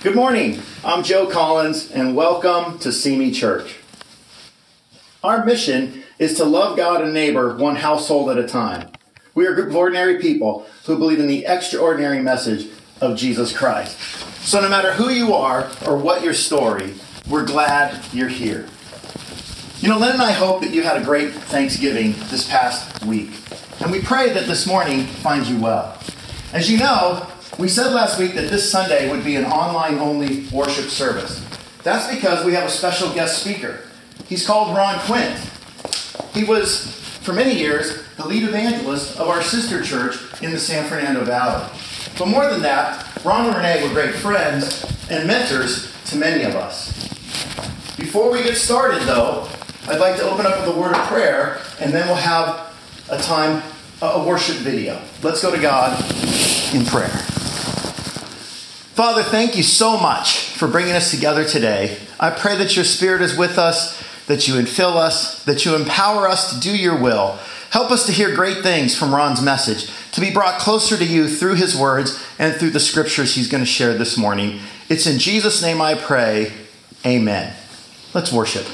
Good morning. I'm Joe Collins, and welcome to Simi Church. Our mission is to love God and neighbor one household at a time. We are a group of ordinary people who believe in the extraordinary message of Jesus Christ. So, no matter who you are or what your story, we're glad you're here. You know, Lynn and I hope that you had a great Thanksgiving this past week. And we pray that this morning finds you well. As you know, we said last week that this Sunday would be an online only worship service. That's because we have a special guest speaker. He's called Ron Quint. He was, for many years, the lead evangelist of our sister church in the San Fernando Valley. But more than that, Ron and Renee were great friends and mentors to many of us. Before we get started, though, I'd like to open up with a word of prayer, and then we'll have a time, a worship video. Let's go to God in prayer. Father, thank you so much for bringing us together today. I pray that your Spirit is with us, that you infill us, that you empower us to do your will. Help us to hear great things from Ron's message, to be brought closer to you through his words and through the scriptures he's going to share this morning. It's in Jesus' name I pray. Amen. Let's worship.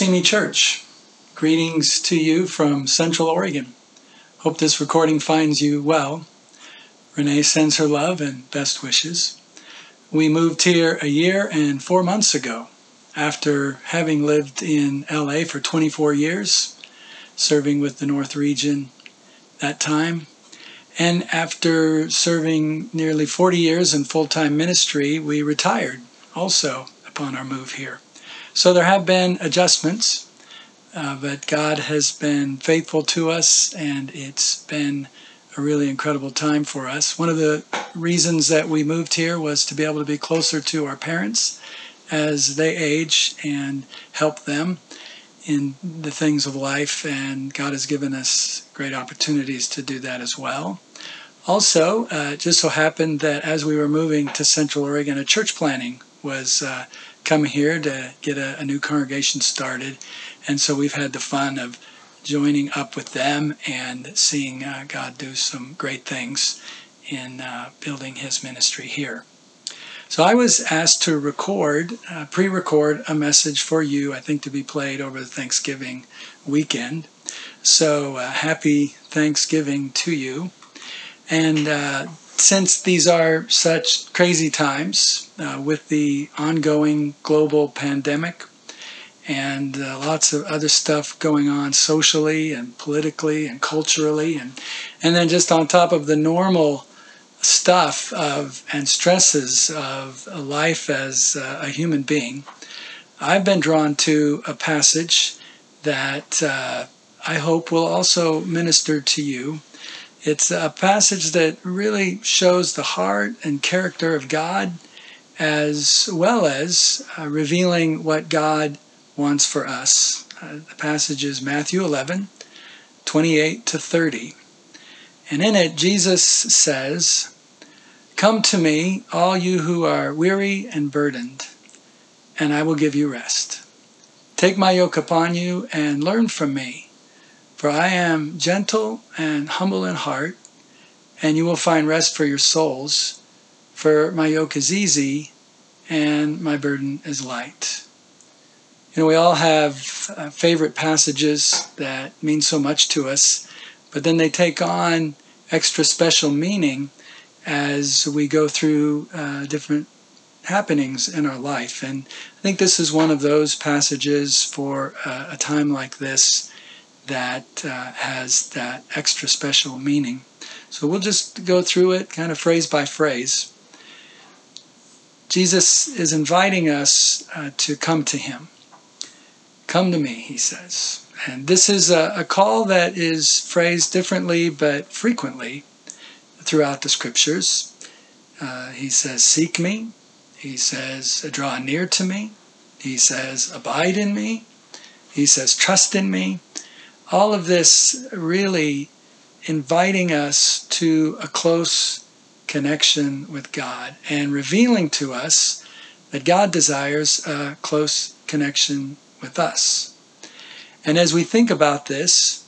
Simi Church. Greetings to you from Central Oregon. Hope this recording finds you well. Renee sends her love and best wishes. We moved here a year and four months ago after having lived in LA for 24 years, serving with the North Region that time. And after serving nearly 40 years in full time ministry, we retired also upon our move here. So there have been adjustments, uh, but God has been faithful to us, and it's been a really incredible time for us. One of the reasons that we moved here was to be able to be closer to our parents as they age and help them in the things of life, and God has given us great opportunities to do that as well. Also, uh, it just so happened that as we were moving to Central Oregon, a church planning was uh, coming here to get a, a, new congregation started. And so we've had the fun of joining up with them and seeing uh, God do some great things in uh, building his ministry here. So I was asked to record, uh, pre record a message for you, I think to be played over the Thanksgiving weekend. So uh, happy Thanksgiving to you. And uh, since these are such crazy times uh, with the ongoing global pandemic and uh, lots of other stuff going on socially and politically and culturally and and then just on top of the normal stuff of and stresses of life as uh, a human being I've been drawn to a passage that uh, I hope will also minister to you it's a passage that really shows the heart and character of God as well as uh, revealing what God wants for us. Uh, the passage is Matthew 11, 28 to 30. And in it, Jesus says, Come to me, all you who are weary and burdened, and I will give you rest. Take my yoke upon you and learn from me for I am gentle and humble in heart, and you will find rest for your souls. For my yoke is easy and my burden is light. You know, we all have uh, favorite passages that mean so much to us, but then they take on extra special meaning as we go through uh, different happenings in our life. And I think this is one of those passages for uh, a time like this that uh, has that extra special meaning. So we'll just go through it kind of phrase by phrase. Jesus is inviting us uh, to come to him. Come to me, he says. And this is a, a call that is phrased differently but frequently throughout the scriptures. Uh, he says, Seek me. He says, Draw near to me. He says, Abide in me. He says, Trust in me all of this really inviting us to a close connection with God and revealing to us that God desires a close connection with us. And as we think about this,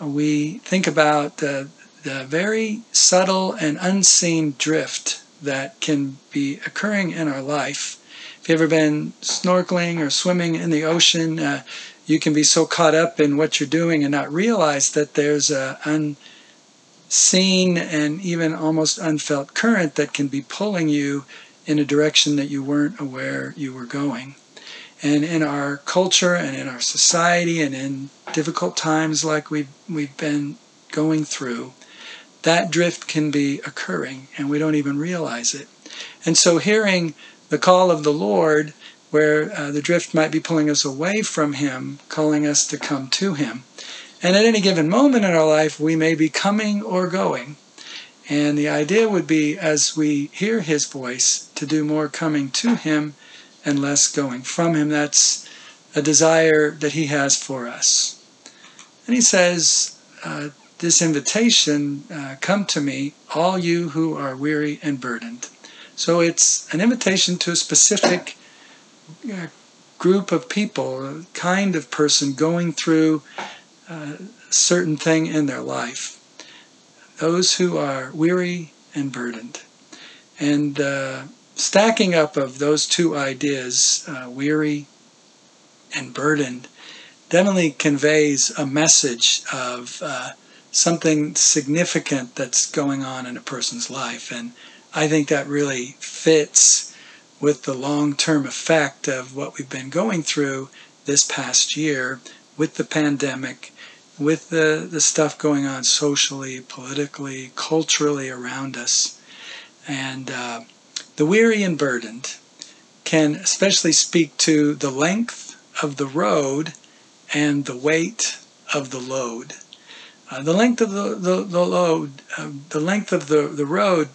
we think about the, the very subtle and unseen drift that can be occurring in our life. If you've ever been snorkeling or swimming in the ocean, uh, you can be so caught up in what you're doing and not realize that there's a unseen and even almost unfelt current that can be pulling you in a direction that you weren't aware you were going. And in our culture and in our society and in difficult times like we've, we've been going through, that drift can be occurring and we don't even realize it. And so hearing the call of the Lord where uh, the drift might be pulling us away from Him, calling us to come to Him. And at any given moment in our life, we may be coming or going. And the idea would be, as we hear His voice, to do more coming to Him and less going from Him. That's a desire that He has for us. And He says, uh, This invitation, uh, come to me, all you who are weary and burdened. So it's an invitation to a specific group of people, a kind of person going through a certain thing in their life. Those who are weary and burdened. And uh, stacking up of those two ideas, uh, weary and burdened definitely conveys a message of uh, something significant that's going on in a person's life. And I think that really fits with the long term effect of what we've been going through this past year with the pandemic, with the, the stuff going on socially, politically, culturally around us. And uh, the weary and burdened can especially speak to the length of the road and the weight of the load. Uh, the length of the, the, the load, uh, the length of the, the road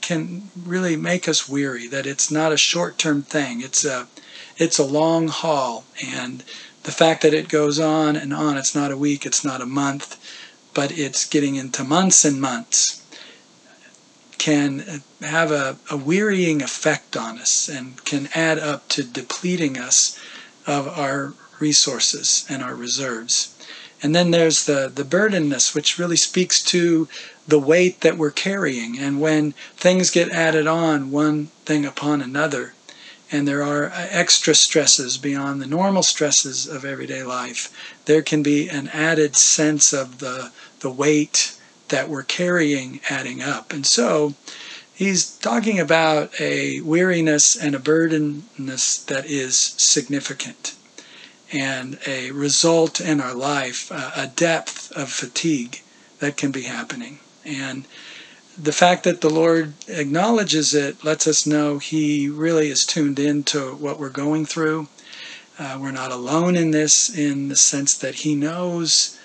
can really make us weary, that it's not a short term thing. It's a, it's a long haul. And the fact that it goes on and on, it's not a week, it's not a month, but it's getting into months and months, can have a, a wearying effect on us and can add up to depleting us of our resources and our reserves. And then there's the, the burdenness, which really speaks to the weight that we're carrying. And when things get added on, one thing upon another, and there are uh, extra stresses beyond the normal stresses of everyday life, there can be an added sense of the, the weight that we're carrying adding up. And so he's talking about a weariness and a burdenness that is significant and a result in our life, uh, a depth of fatigue that can be happening. And the fact that the Lord acknowledges it lets us know He really is tuned into what we're going through. Uh, we're not alone in this, in the sense that He knows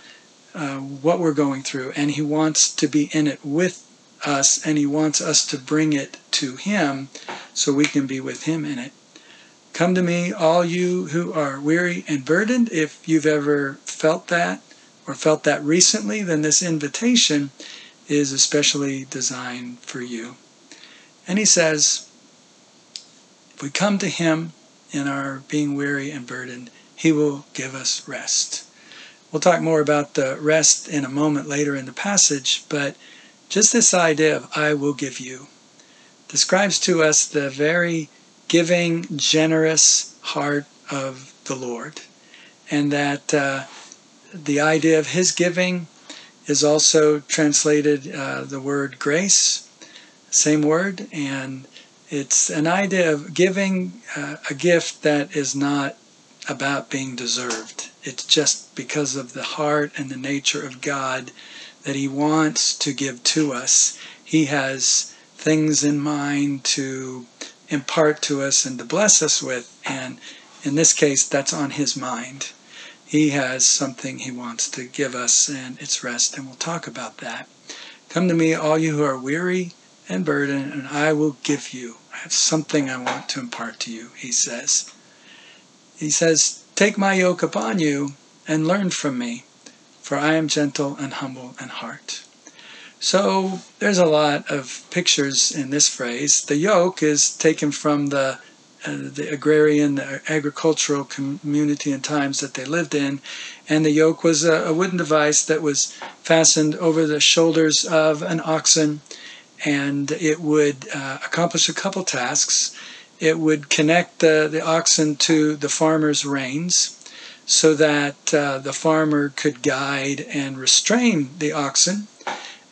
uh, what we're going through, and He wants to be in it with us, and He wants us to bring it to Him so we can be with Him in it. Come to me, all you who are weary and burdened. If you've ever felt that or felt that recently, then this invitation is especially designed for you. And he says, if we come to him in our being weary and burdened, he will give us rest. We'll talk more about the rest in a moment later in the passage, but just this idea of I will give you describes to us the very giving, generous heart of the Lord. And that uh, the idea of His giving is also translated uh, the word grace, same word, and it's an idea of giving uh, a gift that is not about being deserved. It's just because of the heart and the nature of God that He wants to give to us. He has things in mind to impart to us and to bless us with. And in this case, that's on his mind. He has something he wants to give us, and it's rest, and we'll talk about that. Come to me, all you who are weary and burdened, and I will give you. I have something I want to impart to you, he says. He says, Take my yoke upon you and learn from me, for I am gentle and humble in heart so there's a lot of pictures in this phrase. The yoke is taken from the uh, the agrarian, the agricultural community and times that they lived in, and the yoke was a, a wooden device that was fastened over the shoulders of an oxen, and it would uh, accomplish a couple tasks. It would connect the, the oxen to the farmer's reins so that uh, the farmer could guide and restrain the oxen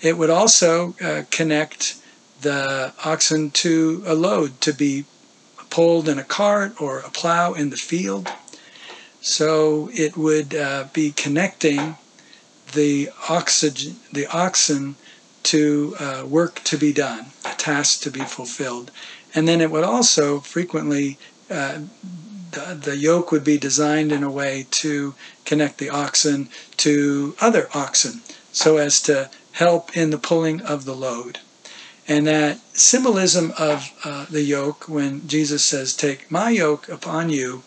it would also uh, connect the oxen to a load to be pulled in a cart or a plow in the field. So it would uh, be connecting the oxygen, the oxen to uh, work to be done, a task to be fulfilled. And then it would also frequently, uh, the, the yoke would be designed in a way to connect the oxen to other oxen so as to help in the pulling of the load. And that symbolism of uh, the yoke, when Jesus says, Take my yoke upon you,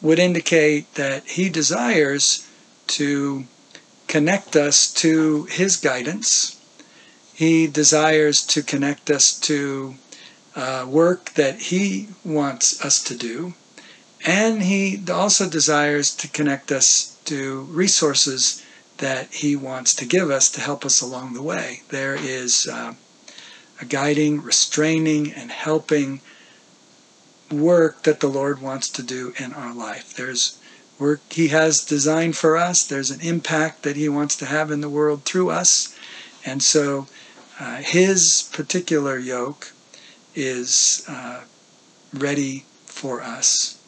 would indicate that he desires to connect us to his guidance. He desires to connect us to uh, work that he wants us to do. And he also desires to connect us to resources that He wants to give us to help us along the way. There is uh, a guiding, restraining, and helping work that the Lord wants to do in our life. There's work He has designed for us. There's an impact that He wants to have in the world through us. And so uh, His particular yoke is uh, ready for us.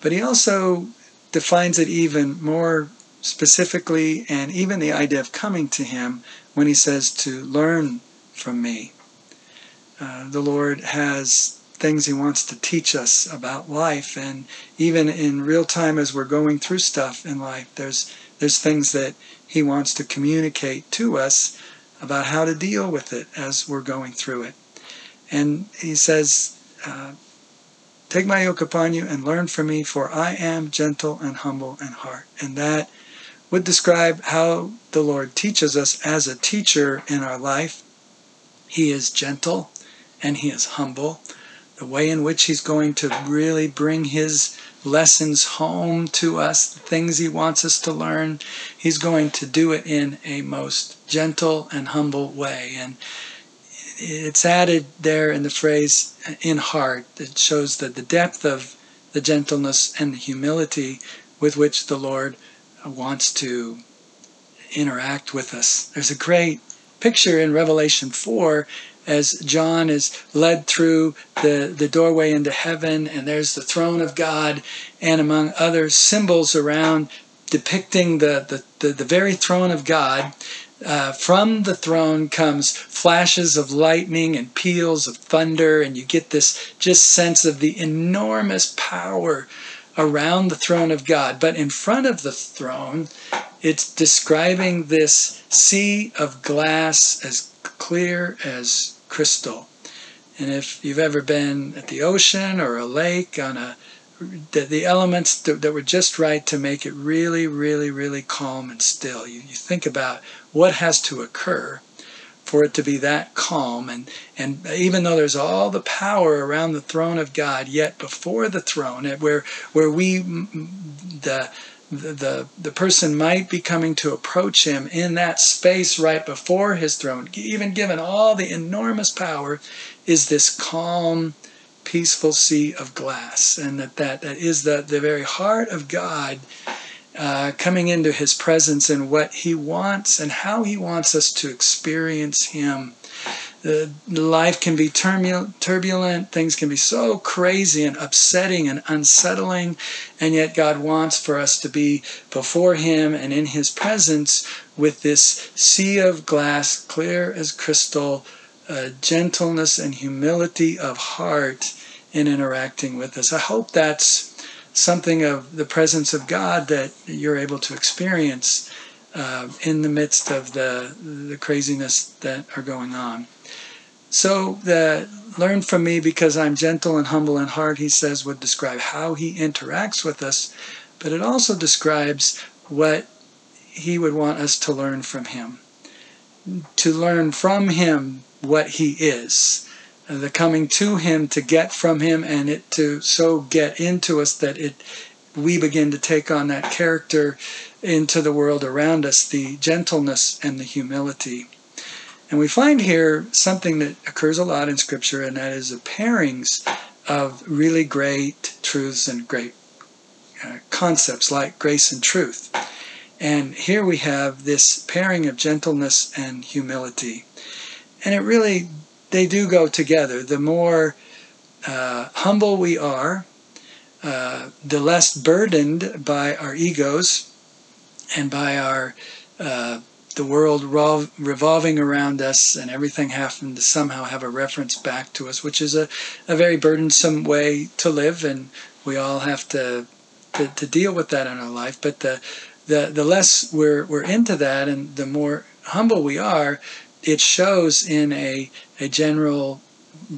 But He also defines it even more specifically, and even the idea of coming to Him when He says to learn from me. Uh, the Lord has things He wants to teach us about life, and even in real time as we're going through stuff in life, there's there's things that He wants to communicate to us about how to deal with it as we're going through it. And He says, uh, "Take my yoke upon you and learn from me, for I am gentle and humble in heart." And that would describe how the Lord teaches us as a teacher in our life. He is gentle and he is humble the way in which he's going to really bring his lessons home to us, the things he wants us to learn. He's going to do it in a most gentle and humble way. And it's added there in the phrase in heart that shows that the depth of the gentleness and the humility with which the Lord wants to interact with us. There's a great picture in Revelation 4 as John is led through the, the doorway into heaven, and there's the throne of God, and among other symbols around depicting the, the, the, the very throne of God. Uh, from the throne comes flashes of lightning and peals of thunder, and you get this just sense of the enormous power around the throne of God. But in front of the throne, it's describing this sea of glass as clear as crystal. And if you've ever been at the ocean or a lake on a the, the elements that, that, were just right to make it really, really, really calm and still. You, you think about what has to occur for it to be that calm. And, and even though there's all the power around the throne of God, yet before the throne, where, where we, the, the, the person might be coming to approach him in that space right before his throne, even given all the enormous power, is this calm, peaceful sea of glass. And that, that, that is the, the very heart of God uh, coming into his presence and what he wants and how he wants us to experience him. The life can be turbulent, things can be so crazy and upsetting and unsettling, and yet God wants for us to be before Him and in His presence with this sea of glass, clear as crystal, uh, gentleness and humility of heart in interacting with us. I hope that's something of the presence of God that you're able to experience uh, in the midst of the the craziness that are going on. So the learn from me because I'm gentle and humble in heart, he says, would describe how he interacts with us, but it also describes what he would want us to learn from him. To learn from him what he is. The coming to him to get from him and it to so get into us that it we begin to take on that character into the world around us, the gentleness and the humility. And we find here something that occurs a lot in Scripture, and that is the pairings of really great truths and great uh, concepts like grace and truth. And here we have this pairing of gentleness and humility. And it really, they do go together. The more uh, humble we are, uh, the less burdened by our egos and by our uh, the world revolving around us and everything having to somehow have a reference back to us, which is a, a very burdensome way to live, and we all have to, to, to deal with that in our life. But the, the, the less we're, we're into that and the more humble we are, it shows in a, a general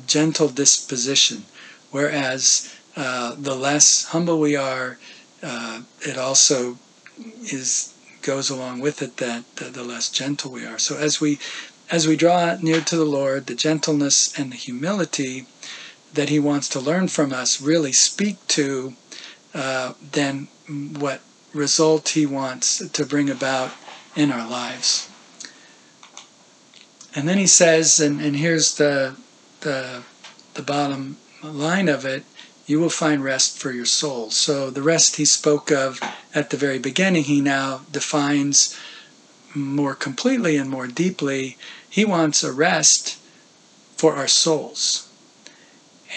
gentle disposition. Whereas uh, the less humble we are, uh, it also is goes along with it that the, the less gentle we are. So as we as we draw near to the Lord, the gentleness and the humility that He wants to learn from us really speak to uh, then what result He wants to bring about in our lives. And then He says, and, and here's the the the bottom line of it. you will find rest for your soul. So the rest he spoke of at the very beginning, he now defines more completely and more deeply. He wants a rest for our souls.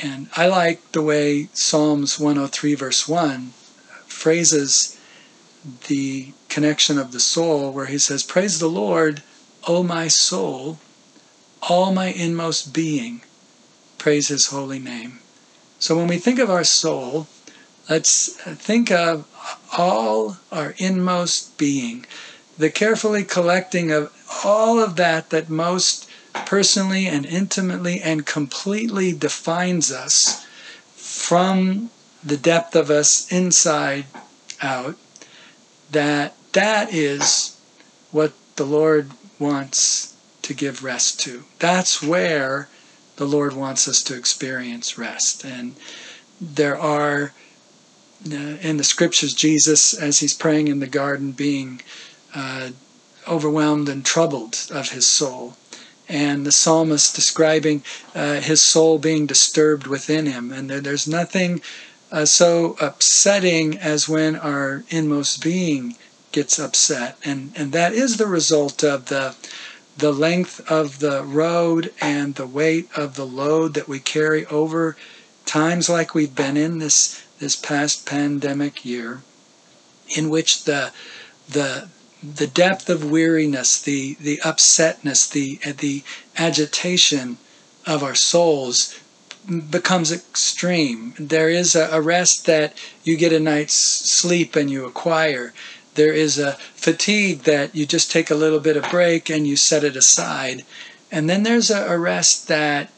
And I like the way Psalms 103, verse 1 phrases the connection of the soul, where he says, Praise the Lord, O my soul, all my inmost being, praise his holy name. So when we think of our soul, let's think of all our inmost being, the carefully collecting of all of that that most personally and intimately and completely defines us from the depth of us inside out that that is what the Lord wants to give rest to. That's where the Lord wants us to experience rest. And there are uh, in the scriptures Jesus, as he's praying in the garden, being uh, overwhelmed and troubled of his soul. And the psalmist describing uh, his soul being disturbed within him. And there, there's nothing uh, so upsetting as when our inmost being gets upset. And, and that is the result of the the length of the road and the weight of the load that we carry over times like we've been in this this past pandemic year in which the the the depth of weariness the the upsetness the the agitation of our souls becomes extreme. There is a, rest that you get a night's sleep and you acquire there is a fatigue that you just take a little bit of break and you set it aside. And then there's a, rest that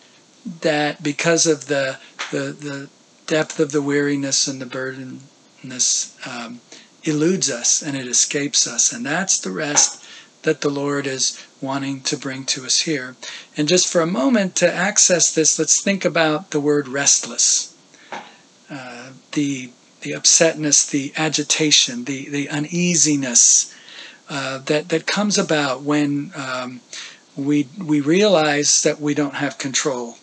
that because of the, the the depth of the weariness and the burdenness um, eludes us and it escapes us. And that's the rest that the Lord is wanting to bring to us here. And just for a moment to access this, let's think about the word restless. Uh, the the upsetness, the agitation, the, the uneasiness uh, that, that comes about when um, we, we realize that we don't have control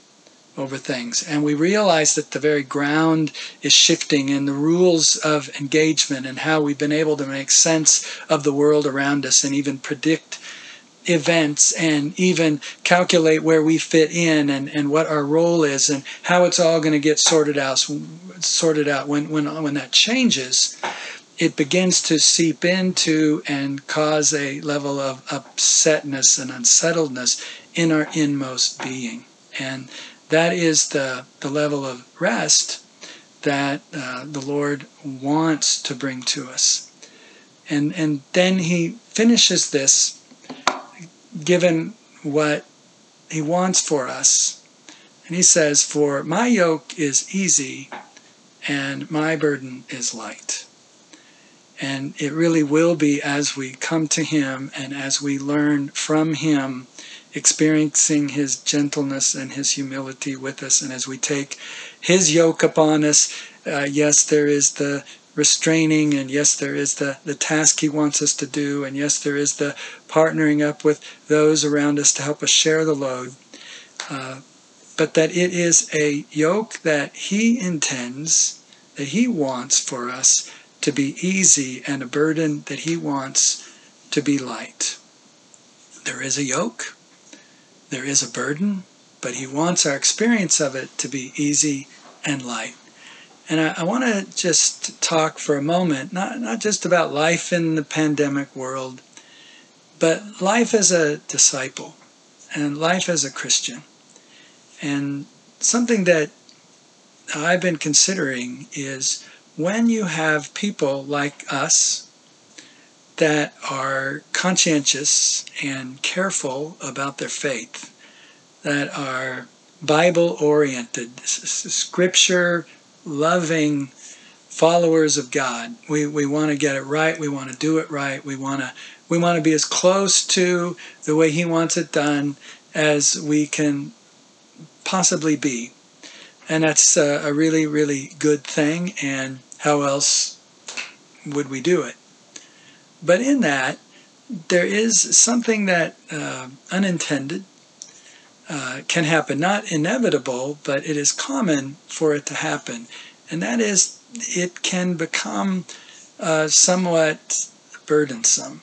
over things. And we realize that the very ground is shifting and the rules of engagement and how we've been able to make sense of the world around us and even predict events and even calculate where we fit in and, and what our role is and how it's all going to get sorted out sorted out. When when when that changes it begins to seep into and cause a level of upsetness and unsettledness in our inmost being. And that is the the level of rest that uh, the Lord wants to bring to us. And and then he finishes this given what he wants for us. And he says, For my yoke is easy and my burden is light. And it really will be as we come to him and as we learn from him, experiencing his gentleness and his humility with us, and as we take his yoke upon us. Uh, yes, there is the restraining, and yes, there is the, the task He wants us to do, and yes, there is the partnering up with those around us to help us share the load. Uh, but that it is a yoke that He intends, that He wants for us to be easy, and a burden that He wants to be light. There is a yoke, there is a burden, but He wants our experience of it to be easy and light. And I, I want to just talk for a moment, not, not just about life in the pandemic world, but life as a disciple and life as a Christian. And something that I've been considering is when you have people like us that are conscientious and careful about their faith, that are Bible oriented, scripture loving followers of God. We, we want to get it right. We want to do it right. We want to we want to be as close to the way He wants it done as we can possibly be. And that's a, a really, really good thing. And how else would we do it? But in that, there is something that uh, unintended uh, can happen. Not inevitable, but it is common for it to happen. and that is it can become uh, somewhat burdensome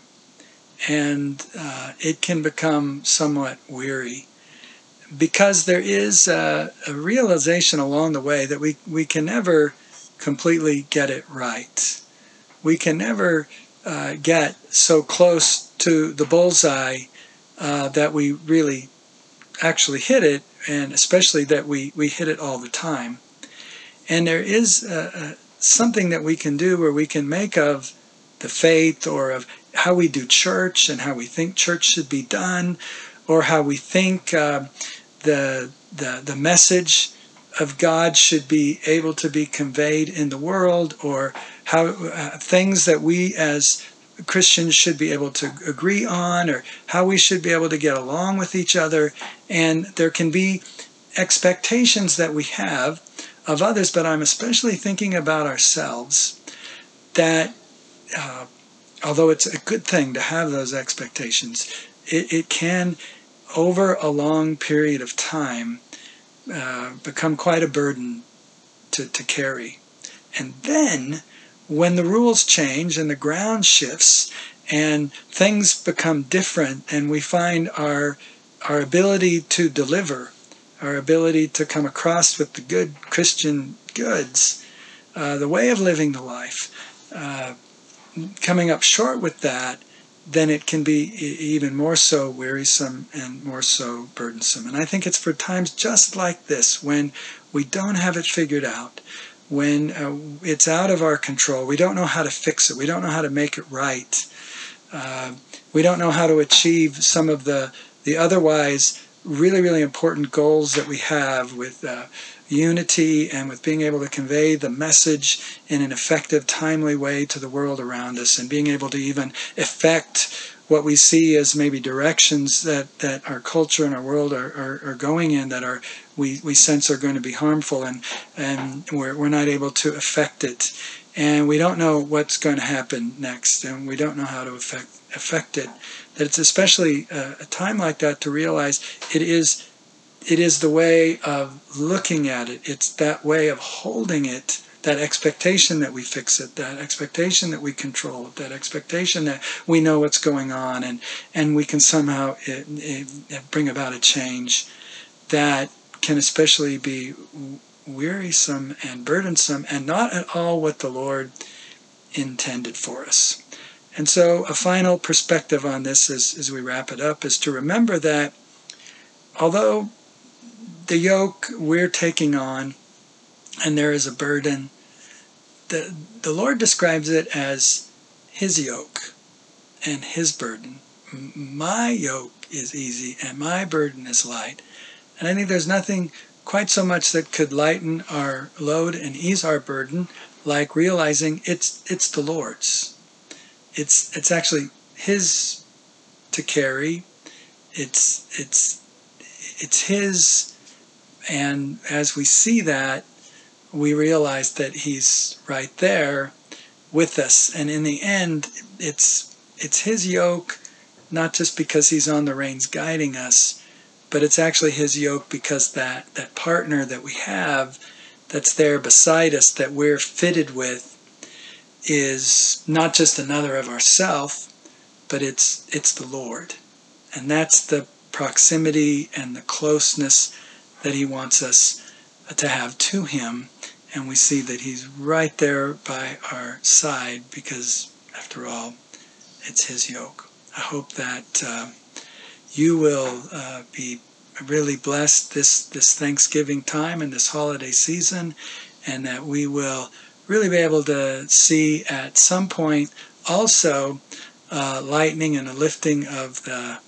and uh, it can become somewhat weary because there is a, a, realization along the way that we, we can never completely get it right. We can never uh, get so close to the bullseye uh, that we really actually hit it, and especially that we, we hit it all the time. And there is something that we can do where we can make of the faith or of how we do church and how we think church should be done, or how we think uh, the, the, the message of God should be able to be conveyed in the world, or how uh, things that we as Christians should be able to agree on, or how we should be able to get along with each other. And there can be expectations that we have of others, but I'm especially thinking about ourselves that uh, although it's a good thing to have those expectations, it, it can, over a long period of time, uh, become quite a burden to, to carry. And then, when the rules change and the ground shifts and things become different, and we find our our ability to deliver, our ability to come across with the good Christian goods, uh, the way of living the life, uh, coming up short with that, then it can be even more so wearisome and more so burdensome. And I think it's for times just like this when we don't have it figured out, when uh, it's out of our control, we don't know how to fix it, we don't know how to make it right, uh, we don't know how to achieve some of the, the otherwise really, really important goals that we have with uh, unity and with being able to convey the message in an effective, timely way to the world around us, and being able to even affect what we see as maybe directions that, that our culture and our world are, are, are going in that are we, we sense are going to be harmful and, and we're, we're not able to affect it. And we don't know what's going to happen next, and we don't know how to affect, affect it. That it's especially a, a time like that to realize it is it is the way of looking at it. It's that way of holding it, that expectation that we fix it, that expectation that we control it, that expectation that we know what's going on and, and we can somehow it, it, bring about a change that can especially be wearisome and burdensome and not at all what the Lord intended for us. And so, a final perspective on this as, as we wrap it up is to remember that although the yoke we're taking on, and there is a burden. The, the Lord describes it as His yoke and His burden. My yoke is easy and my burden is light. And I think there's nothing quite so much that could lighten our load and ease our burden like realizing it's it's the Lord's. It's it's actually his to carry. It's it's it's his and as we see that, we realize that He's right there with us. And in the end, it's it's His yoke, not just because He's on the reins guiding us, but it's actually His yoke because that that partner that we have, that's there beside us, that we're fitted with, is not just another of ourself, but it's it's the Lord, and that's the proximity and the closeness that He wants us to have to Him. And we see that He's right there by our side because, after all, it's His yoke. I hope that uh, you will uh, be really blessed this, this Thanksgiving time and this holiday season, and that we will really be able to see at some point also uh, lightening and a lifting of the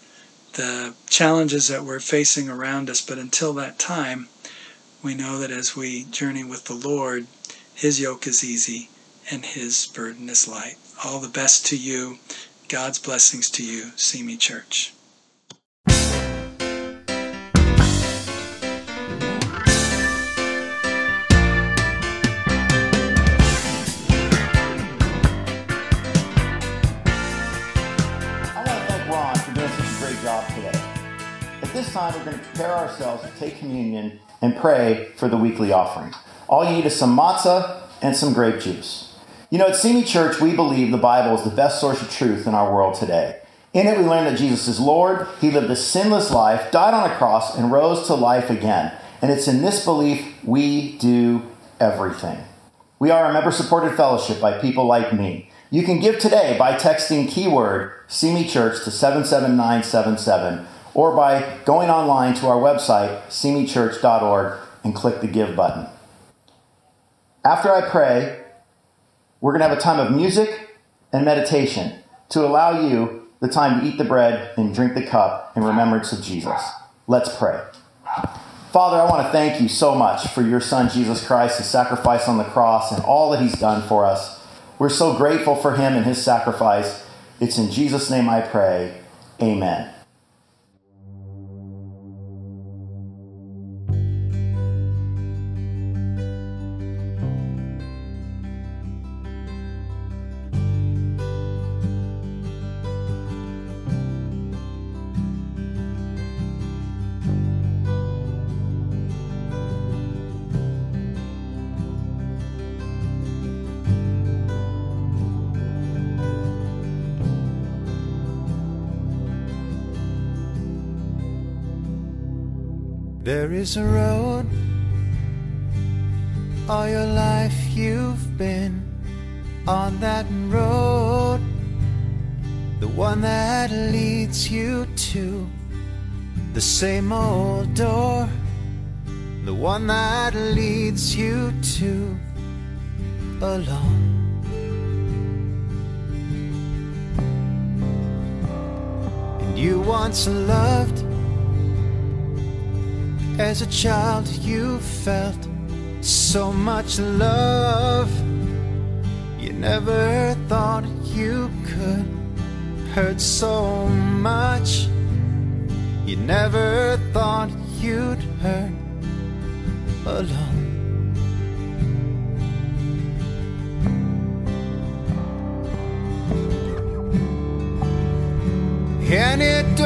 the challenges that we're facing around us. But until that time, we know that as we journey with the Lord, His yoke is easy and His burden is light. All the best to you. God's blessings to you, Simi Church. Time, we're going to prepare ourselves to take communion and pray for the weekly offering. All you need is some matzah and some grape juice. You know, at Simi Church, we believe the Bible is the best source of truth in our world today. In it, we learn that Jesus is Lord, He lived a sinless life, died on a cross, and rose to life again. And it's in this belief we do everything. We are a member supported fellowship by people like me. You can give today by texting keyword Simi Church to 77977 or by going online to our website, simichurch.org, and click the Give button. After I pray, we're going to have a time of music and meditation to allow you the time to eat the bread and drink the cup in remembrance of Jesus. Let's pray. Father, I want to thank you so much for your Son, Jesus Christ, his sacrifice on the cross and all that he's done for us. We're so grateful for him and his sacrifice. It's in Jesus' name I pray. Amen. There is a road. All your life you've been on that road, the one that leads you to the same old door, the one that leads you to alone. And you once loved as a child, you felt so much love. You never thought you could hurt so much. You never thought you'd hurt alone. And it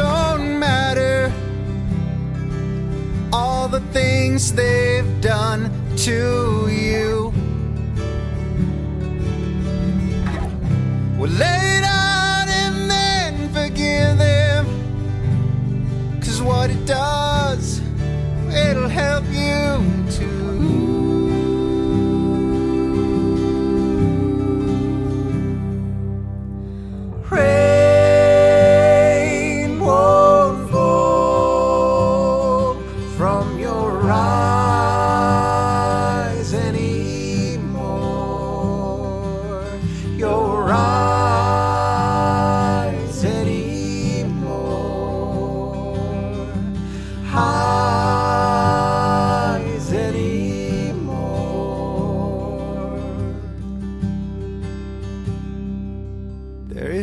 the things they've done to you. Well, lay down and then forgive them. Cause what it does,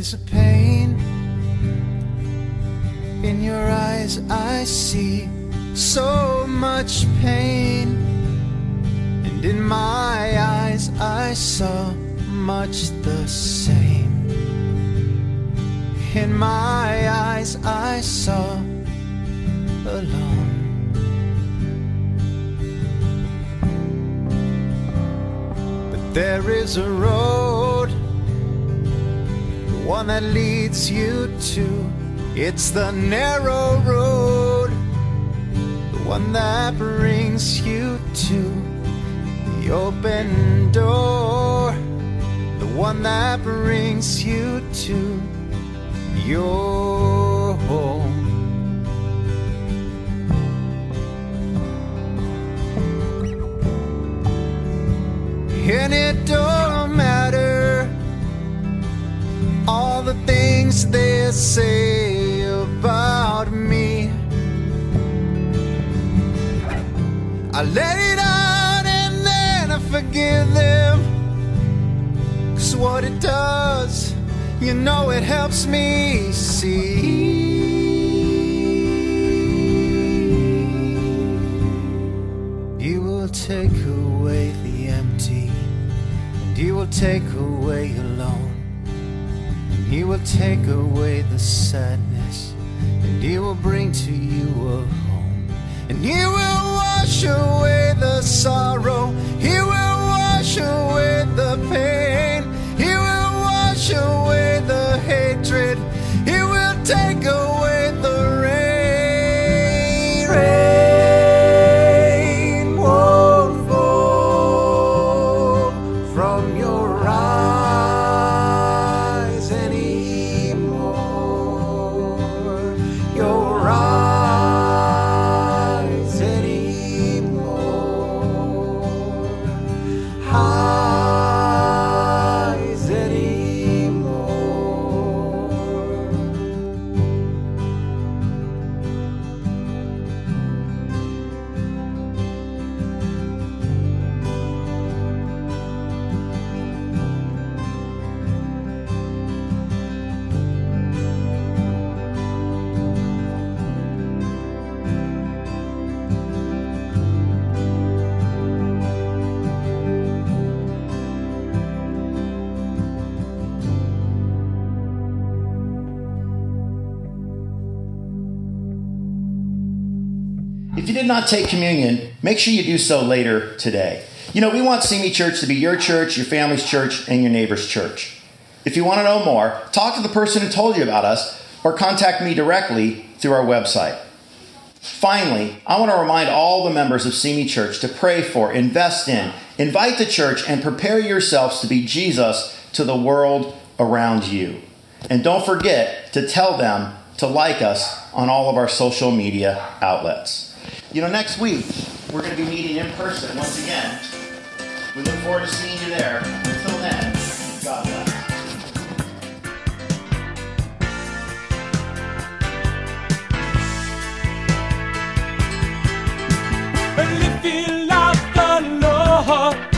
is a pain in your eyes, I see so much pain. And in my eyes, I saw much the same. In my eyes, I saw alone. But there is a road one that leads you to. It's the narrow road, the one that brings you to the open door, the one that brings you to your home. And it don't the things they say about me. I let it out and then I forgive them. Cause what it does, you know it helps me see. You will take away the empty, and you will take away alone. He will take away the sadness, and he will bring to you a home. And he will wash away the sorrow. He will wash away the pain. Did not take communion, make sure you do so later today. You know, we want Simi Church to be your church, your family's church, and your neighbor's church. If you want to know more, talk to the person who told you about us or contact me directly through our website. Finally, I want to remind all the members of Simi Church to pray for, invest in, invite the church, and prepare yourselves to be Jesus to the world around you. And don't forget to tell them to like us on all of our social media outlets. You know, next week, we're going to be meeting in person once again. We look forward to seeing you there. Until then, God bless. And if you love the Lord,